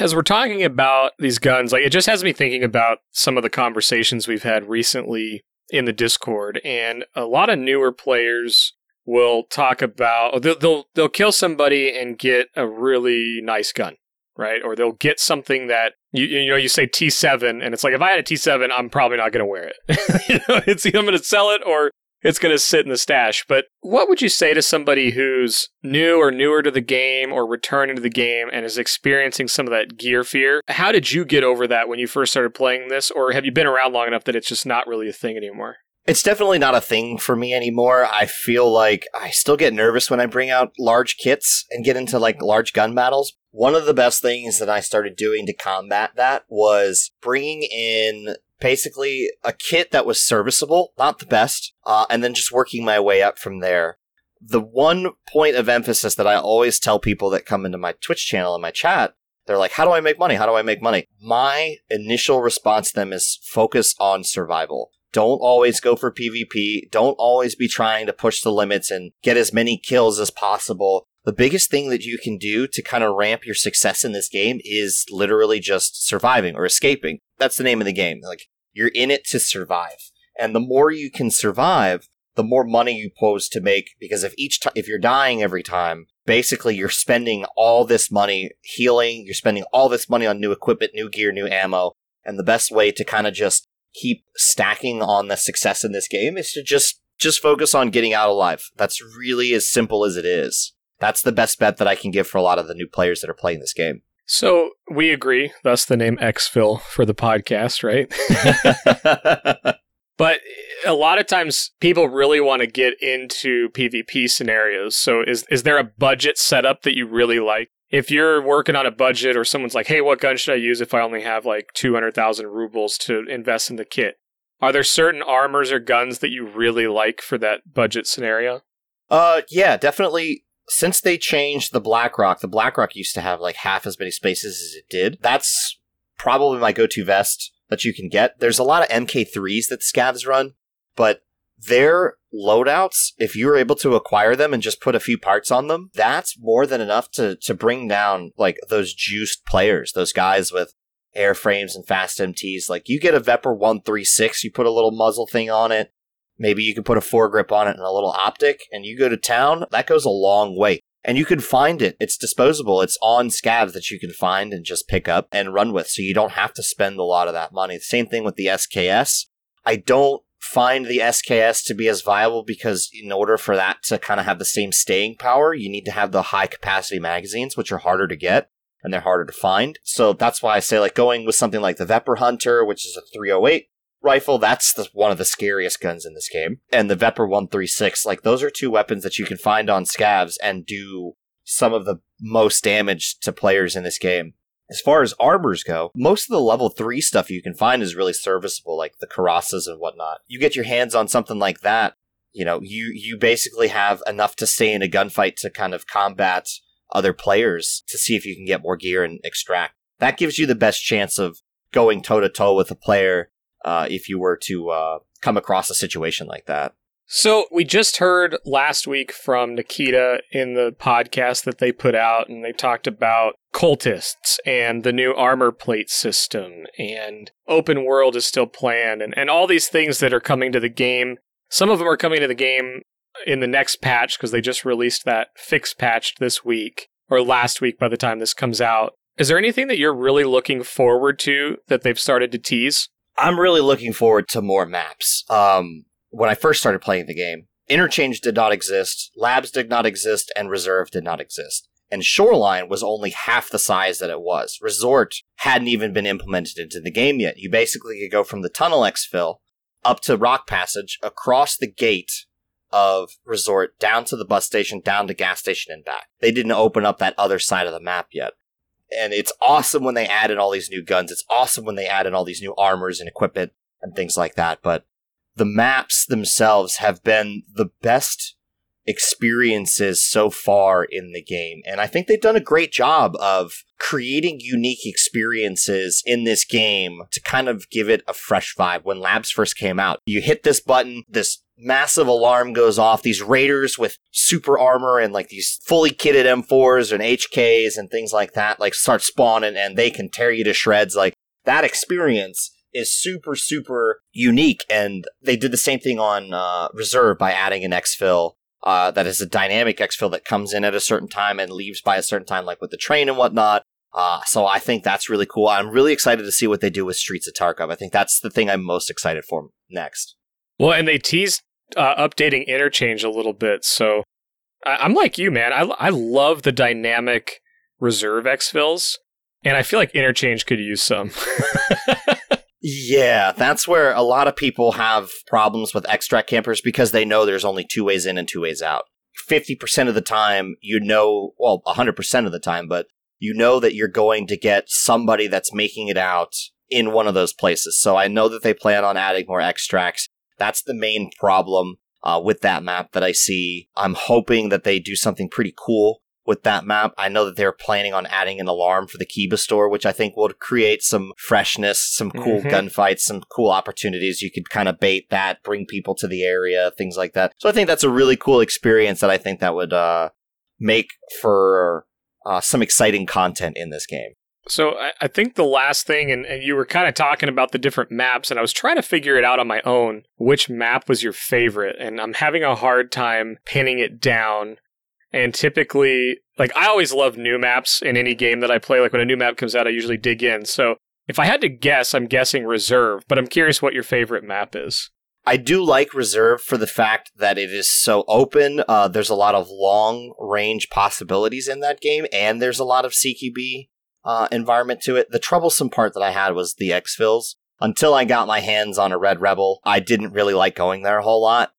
as we're talking about these guns, like it just has me thinking about some of the conversations we've had recently in the Discord, and a lot of newer players will talk about they'll they'll, they'll kill somebody and get a really nice gun, right? Or they'll get something that you you know you say T7, and it's like if I had a T7, I'm probably not going to wear it. you know, it's either I'm going to sell it or it's going to sit in the stash. But what would you say to somebody who's new or newer to the game or returning to the game and is experiencing some of that gear fear? How did you get over that when you first started playing this? Or have you been around long enough that it's just not really a thing anymore? It's definitely not a thing for me anymore. I feel like I still get nervous when I bring out large kits and get into like large gun battles. One of the best things that I started doing to combat that was bringing in basically a kit that was serviceable, not the best, uh, and then just working my way up from there. The one point of emphasis that I always tell people that come into my Twitch channel and my chat, they're like, how do I make money? How do I make money? My initial response to them is focus on survival. Don't always go for PvP. Don't always be trying to push the limits and get as many kills as possible. The biggest thing that you can do to kind of ramp your success in this game is literally just surviving or escaping. That's the name of the game. Like, you're in it to survive. And the more you can survive, the more money you pose to make because if each time if you're dying every time basically you're spending all this money healing you're spending all this money on new equipment new gear new ammo and the best way to kind of just keep stacking on the success in this game is to just just focus on getting out alive. That's really as simple as it is. That's the best bet that i can give for a lot of the new players that are playing this game So we agree, thus the name Xfil for the podcast, right? but a lot of times people really want to get into PvP scenarios. So is is there a budget setup that you really like? If you're working on a budget or someone's like, "Hey, what gun should I use if I only have like 200,000 rubles to invest in the kit?" Are there certain armors or guns that you really like for that budget scenario? Uh, yeah, definitely. Since they changed the Blackrock, the Blackrock used to have like half as many spaces as it did. That's probably my go-to vest that you can get. There's a lot of MK3s that scavs run, but their loadouts, if you're able to acquire them and just put a few parts on them, that's more than enough to to bring down like those juiced players, those guys with airframes and fast MTs. Like you get a Vepr 136, you put a little muzzle thing on it, maybe you could put a foregrip on it and a little optic, and you go to town, that goes a long way. And you can find it. It's disposable. It's on scavs that you can find and just pick up and run with. So you don't have to spend a lot of that money. Same thing with the SKS. I don't find the SKS to be as viable because in order for that to kind of have the same staying power, you need to have the high capacity magazines, which are harder to get and they're harder to find. So that's why I say like going with something like the Vepr Hunter, which is a 308 rifle, that's the, one of the scariest guns in this game. And the Vepr 136, like those are two weapons that you can find on scavs and do some of the most damage to players in this game. As far as armors go, most of the level 3 stuff you can find is really serviceable, like the Kirasas and whatnot. You get your hands on something like that, you know, you, you basically have enough to stay in a gunfight to kind of combat other players to see if you can get more gear and extract. That gives you the best chance of going toe to toe with a player uh, if you were to uh, come across a situation like that. So we just heard last week from Nikita in the podcast that they put out, and they talked about cultists and the new armor plate system, and open world is still planned, and, and all these things that are coming to the game. Some of them are coming to the game in the next patch because they just released that fix patch this week or last week by the time this comes out. Is there anything that you're really looking forward to that they've started to tease? I'm really looking forward to more maps. Um, when I first started playing the game, Interchange did not exist, Labs did not exist, and Reserve did not exist. And Shoreline was only half the size that it was. Resort hadn't even been implemented into the game yet. You basically could go from the tunnel exfil up to Rock Passage, across the gate of Resort, down to the bus station, down to gas station, and back. They didn't open up that other side of the map yet and it's awesome when they add in all these new guns. It's awesome when they add in all these new armors and equipment and things like that. But the maps themselves have been the best experiences so far in the game. And I think they've done a great job of creating unique experiences in this game to kind of give it a fresh vibe. When Labs first came out, you hit this button, this massive alarm goes off. These raiders with super armor and like these fully kitted M4s and HKs and things like that, like start spawning and they can tear you to shreds. Like that experience is super, super unique. And they did the same thing on uh, Reserve by adding an exfil. Uh, that is a dynamic exfil that comes in at a certain time and leaves by a certain time, like with the train and whatnot. Uh, so I think that's really cool. I'm really excited to see what they do with Streets of Tarkov. I think that's the thing I'm most excited for next. Well, and they teased uh, updating interchange a little bit. So I- am like you, man. I, I love the dynamic reserve exfils, and I feel like interchange could use some. yeah, that's where a lot of people have problems with extract campers because they know there's only two ways in and two ways out. 50% of the time, you know, well, 100% of the time, but you know that you're going to get somebody that's making it out in one of those places. So I know that they plan on adding more extracts. That's the main problem uh, with that map that I see. I'm hoping that they do something pretty cool with that map. I know that they're planning on adding an alarm for the Kiba store, which I think will create some freshness, some cool Mhm. gunfights, some cool opportunities. You could kind of bait that, bring people to the area, things like that. So I think that's a really cool experience that I think that would uh, make for uh, some exciting content in this game. So I, I think the last thing, and, and you were kind of talking about the different maps, and I was trying to figure it out on my own. Which map was your favorite? And I'm having a hard time pinning it down. And typically, like I always love new maps in any game that I play. Like when a new map comes out, I usually dig in. So if I had to guess, I'm guessing Reserve, but I'm curious what your favorite map is. I do like Reserve for the fact that it is so open. Uh, there's a lot of long range possibilities in that game, and there's a lot of CQB uh, environment to it. The troublesome part that I had was the exfils. Until I got my hands on a Red Rebel, I didn't really like going there a whole lot.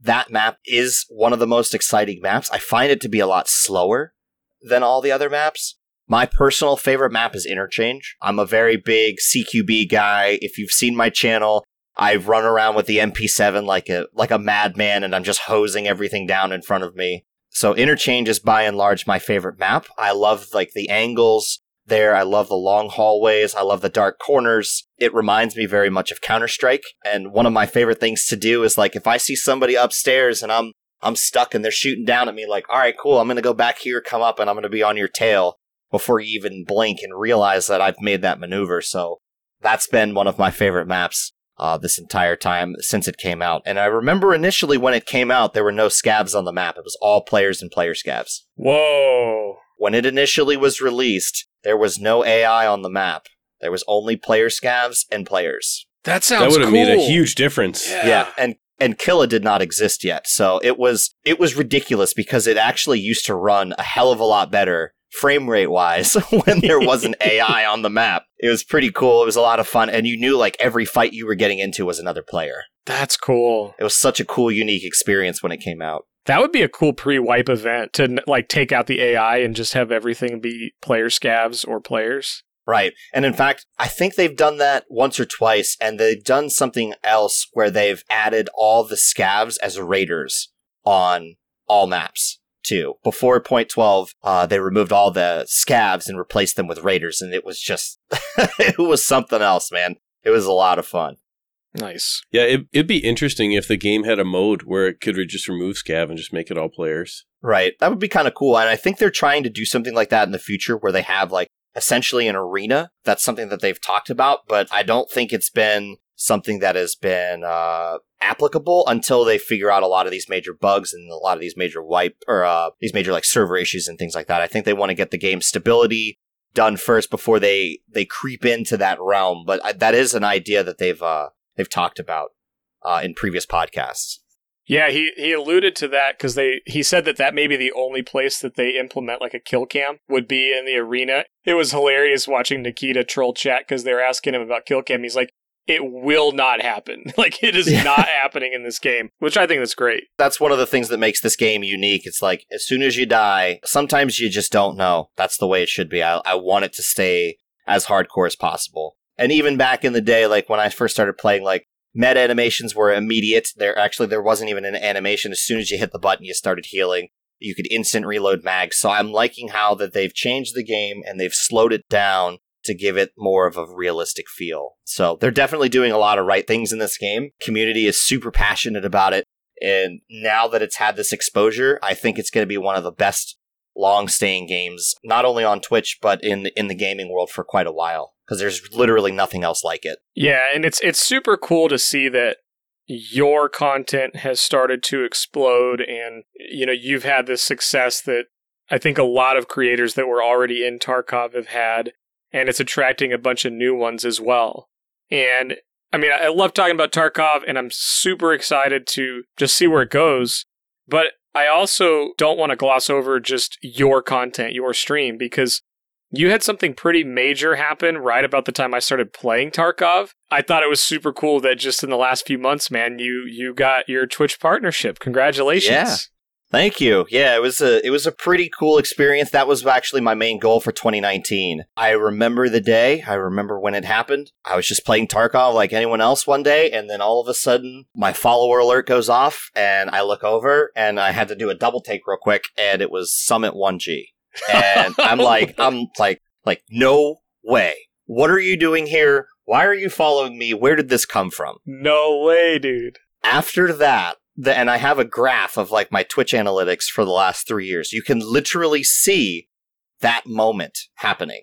That map is one of the most exciting maps. I find it to be a lot slower than all the other maps. My personal favorite map is Interchange. I'm a very big CQB guy. If you've seen my channel, I run around with the MP7 like a like a madman and I'm just hosing everything down in front of me. So Interchange is by and large my favorite map. I love like the angles there. I love the long hallways. I love the dark corners. It reminds me very much of Counter-Strike. And one of my favorite things to do is like if I see somebody upstairs and I'm I'm stuck and they're shooting down at me like, "All right, cool. I'm going to go back here, come up and I'm going to be on your tail." Before you even blink and realize that I've made that maneuver. So that's been one of my favorite maps uh, this entire time since it came out. And I remember initially when it came out, there were no scavs on the map. It was all players and player scavs. Whoa. When it initially was released, there was no AI on the map. There was only player scavs and players. That sounds that would have cool. made a huge difference. Yeah. Yeah, and and Killa did not exist yet. So it was it was ridiculous because it actually used to run a hell of a lot better frame rate wise when there was an AI on the map. It was pretty cool. It was a lot of fun and you knew like every fight you were getting into was another player. That's cool. It was such a cool unique experience when it came out. That would be a cool pre-wipe event to like take out the AI and just have everything be player scavs or players. Right. And in fact, I think they've done that once or twice, and they've done something else where they've added all the scavs as raiders on all maps too. Before point 12, uh, they removed all the scavs and replaced them with raiders, and it was just, it was something else, man. It was a lot of fun. Nice. Yeah, it, it'd be interesting if the game had a mode where it could just remove scav and just make it all players. Right. That would be kind of cool. And I think they're trying to do something like that in the future where they have like essentially an arena. That's something that they've talked about, but I don't think it's been something that has been uh, applicable until they figure out a lot of these major bugs and a lot of these major wipe or uh, these major like server issues and things like that. I think they want to get the game stability done first before they they creep into that realm. But I, that is an idea that they've uh, they've talked about uh, in previous podcasts. Yeah, he, he alluded to that because they he said that that may be the only place that they implement like a kill cam would be in the arena. It was hilarious watching Nikita troll chat because they were asking him about kill cam. He's like, "It will not happen. like it is Yeah. not happening in this game," which I think is great. That's one of the things that makes this game unique. It's like as soon as you die, sometimes you just don't know. That's the way it should be. I, I want it to stay as hardcore as possible. And even back in the day, like when I first started playing, like meta animations were immediate. There actually there wasn't even an animation. As soon as you hit the button, you started healing. You could instant reload mags. So I'm liking how that they've changed the game and they've slowed it down to give it more of a realistic feel. So they're definitely doing a lot of right things in this game. Community is super passionate about it. And now that it's had this exposure, I think it's going to be one of the best long staying games, not only on Twitch, but in, in the gaming world for quite a while. Because there's literally nothing else like it. Yeah, and it's it's super cool to see that your content has started to explode and you know you've had this success that I think a lot of creators that were already in Tarkov have had and it's attracting a bunch of new ones as well. And I mean I love talking about Tarkov and I'm super excited to just see where it goes, but I also don't want to gloss over just your content, your stream because you had something pretty major happen right about the time I started playing Tarkov. I thought it was super cool that just in the last few months, man, you you got your Twitch partnership. Congratulations. Yeah. Thank you. Yeah, it was a it was a pretty cool experience. That was actually my main goal for 2019. I remember the day. I remember when it happened. I was just playing Tarkov like anyone else one day, and then all of a sudden, my follower alert goes off, and I look over, and I had to do a double take real quick, and it was summit1g, and I'm like, I'm like, like, no way. What are you doing here? Why are you following me? Where did this come from? No way, dude. after that, the, and I have a graph of like my Twitch analytics for the last three years, you can literally see that moment happening.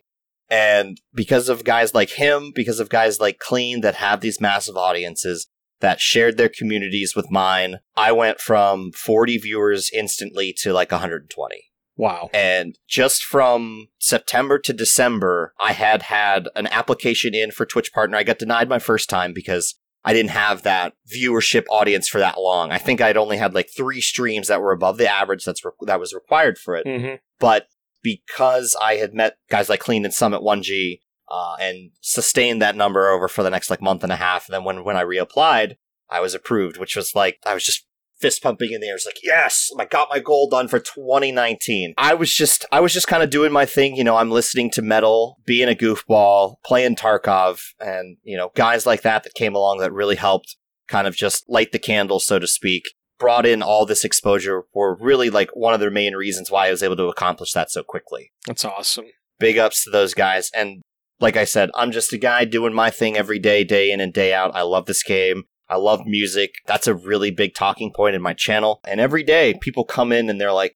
And because of guys like him, because of guys like Klean that have these massive audiences that shared their communities with mine, I went from 40 viewers instantly to like 120. Wow. And just from September to December, I had had an application in for Twitch Partner. I got denied my first time because I didn't have that viewership audience for that long. I think I'd only had like three streams that were above the average that's re- that was required for it. Mm-hmm. But because I had met guys like Klean and summit1g uh, and sustained that number over for the next like month and a half, and then when when I reapplied, I was approved, which was like I was just fist pumping in the air. It's like, yes, I got my goal done for 2019. I was just, I was just kind of doing my thing. You know, I'm listening to metal, being a goofball, playing Tarkov, and you know, guys like that that came along that really helped kind of just light the candle, so to speak. Brought in all this exposure were really like one of the main reasons why I was able to accomplish that so quickly. That's awesome. Big ups to those guys. And like I said, I'm just a guy doing my thing every day, day in and day out. I love this game. I love music. That's a really big talking point in my channel. And every day people come in and they're like,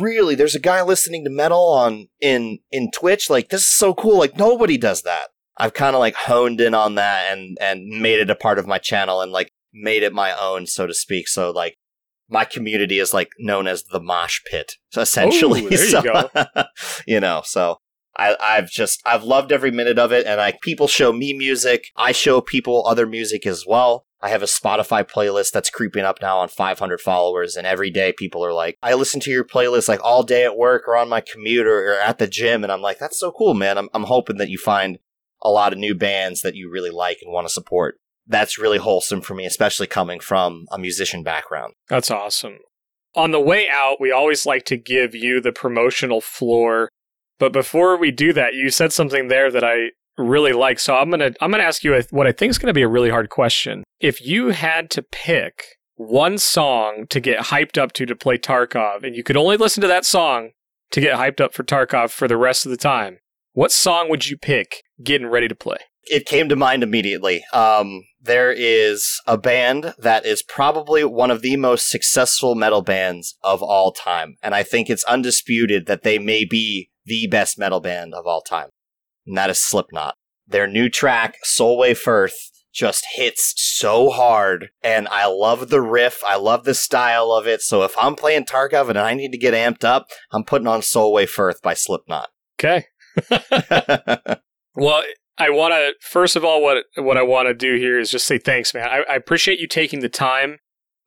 really, there's a guy listening to metal on in in Twitch? Like this is so cool. Like nobody does that. I've kind of like honed in on that and and made it a part of my channel and like made it my own, so to speak. So like my community is like known as the mosh pit, essentially. Ooh, there you go. you know, so I, I've just I've loved every minute of it, and like people show me music, I show people other music as well. I have a Spotify playlist that's creeping up now on 500 followers, and every day people are like, "I listen to your playlist like all day at work or on my commuter or at the gym," and I'm like, "That's so cool, man." I'm I'm hoping that you find a lot of new bands that you really like and want to support. That's really wholesome for me, especially coming from a musician background. That's awesome. On the way out, we always like to give you the promotional floor. But before we do that, you said something there that I really like. So I'm gonna I'm gonna ask you what I think is gonna be a really hard question. If you had to pick one song to get hyped up to to play Tarkov, and you could only listen to that song to get hyped up for Tarkov for the rest of the time, what song would you pick getting ready to play? it came to mind immediately. Um, there is a band that is probably one of the most successful metal bands of all time. And I think it's undisputed that they may be the best metal band of all time. And that is Slipknot. Their new track, Solway Firth, just hits so hard. And I love the riff. I love the style of it. So if I'm playing Tarkov and I need to get amped up, I'm putting on Solway Firth by Slipknot. Okay. Well, I want to first of all what what I want to do here is just say thanks, man. I, I appreciate you taking the time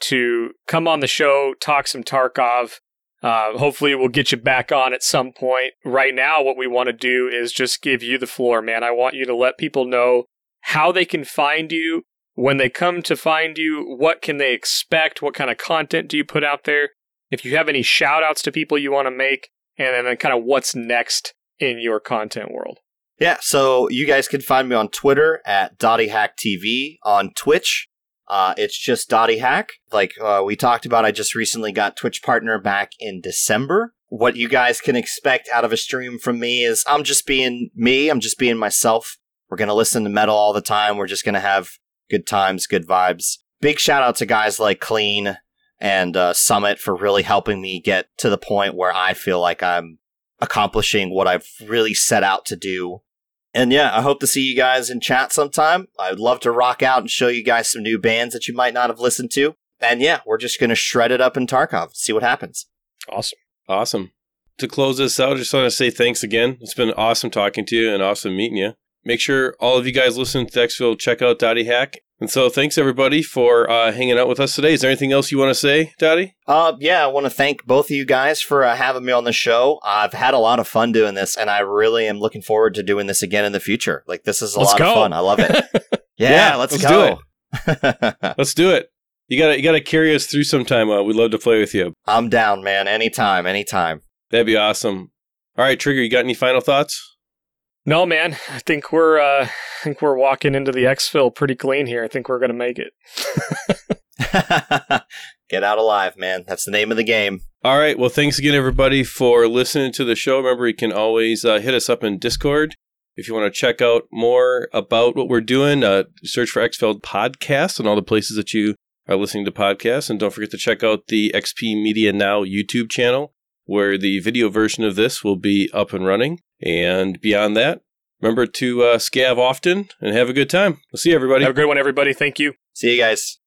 to come on the show, talk some Tarkov. Uh, hopefully, we'll get you back on at some point. Right now, what we want to do is just give you the floor, man. I want you to let people know how they can find you when they come to find you. What can they expect? What kind of content do you put out there? If you have any shout outs to people you want to make, and then kind of what's next in your content world. Yeah, so you guys can find me on Twitter at DottieHackTV, on Twitch. Uh, it's just Dottie Hack. Like uh, we talked about, I just recently got Twitch partner back in December. What you guys can expect out of a stream from me is I'm just being me. I'm just being myself. We're gonna listen to metal all the time. We're just gonna have good times, good vibes. Big shout out to guys like Klean and uh, Summit for really helping me get to the point where I feel like I'm accomplishing what I've really set out to do and yeah, I hope to see you guys in chat sometime. I'd love to rock out and show you guys some new bands that you might not have listened to. And yeah, we're just going to shred it up in Tarkov, see what happens. Awesome. Awesome. To close this out, I just want to say thanks again. It's been awesome talking to you and awesome meeting you. Make sure all of you guys listening to Exfil check out Dottie Hack. And so thanks everybody for uh, hanging out with us today. Is there anything else you want to say, Dottie? Uh, yeah, I want to thank both of you guys for uh, having me on the show. I've had a lot of fun doing this, and I really am looking forward to doing this again in the future. Like, this is a Let's lot go. of fun. I love it. Yeah, Yeah, let's, let's go. Let's do it. You gotta you gotta carry us through sometime. Uh, we'd love to play with you. I'm down, man. Anytime, anytime. That'd be awesome. All right, Trigger, you got any final thoughts? No, man. I think we're uh, I think we're walking into the exfil pretty clean here. I think we're gonna make it. Get out alive, man. That's the name of the game. All right. Well, thanks again, everybody, for listening to the show. Remember, you can always uh, hit us up in Discord. If you want to check out more about what we're doing, uh, search for Xfeld Podcast and all the places that you are listening to podcasts. And don't forget to check out the XP Media Now YouTube channel, where the video version of this will be up and running. And beyond that, Remember to uh, scav often and have a good time. We'll see you, everybody. Have a good one, everybody. Thank you. See you guys.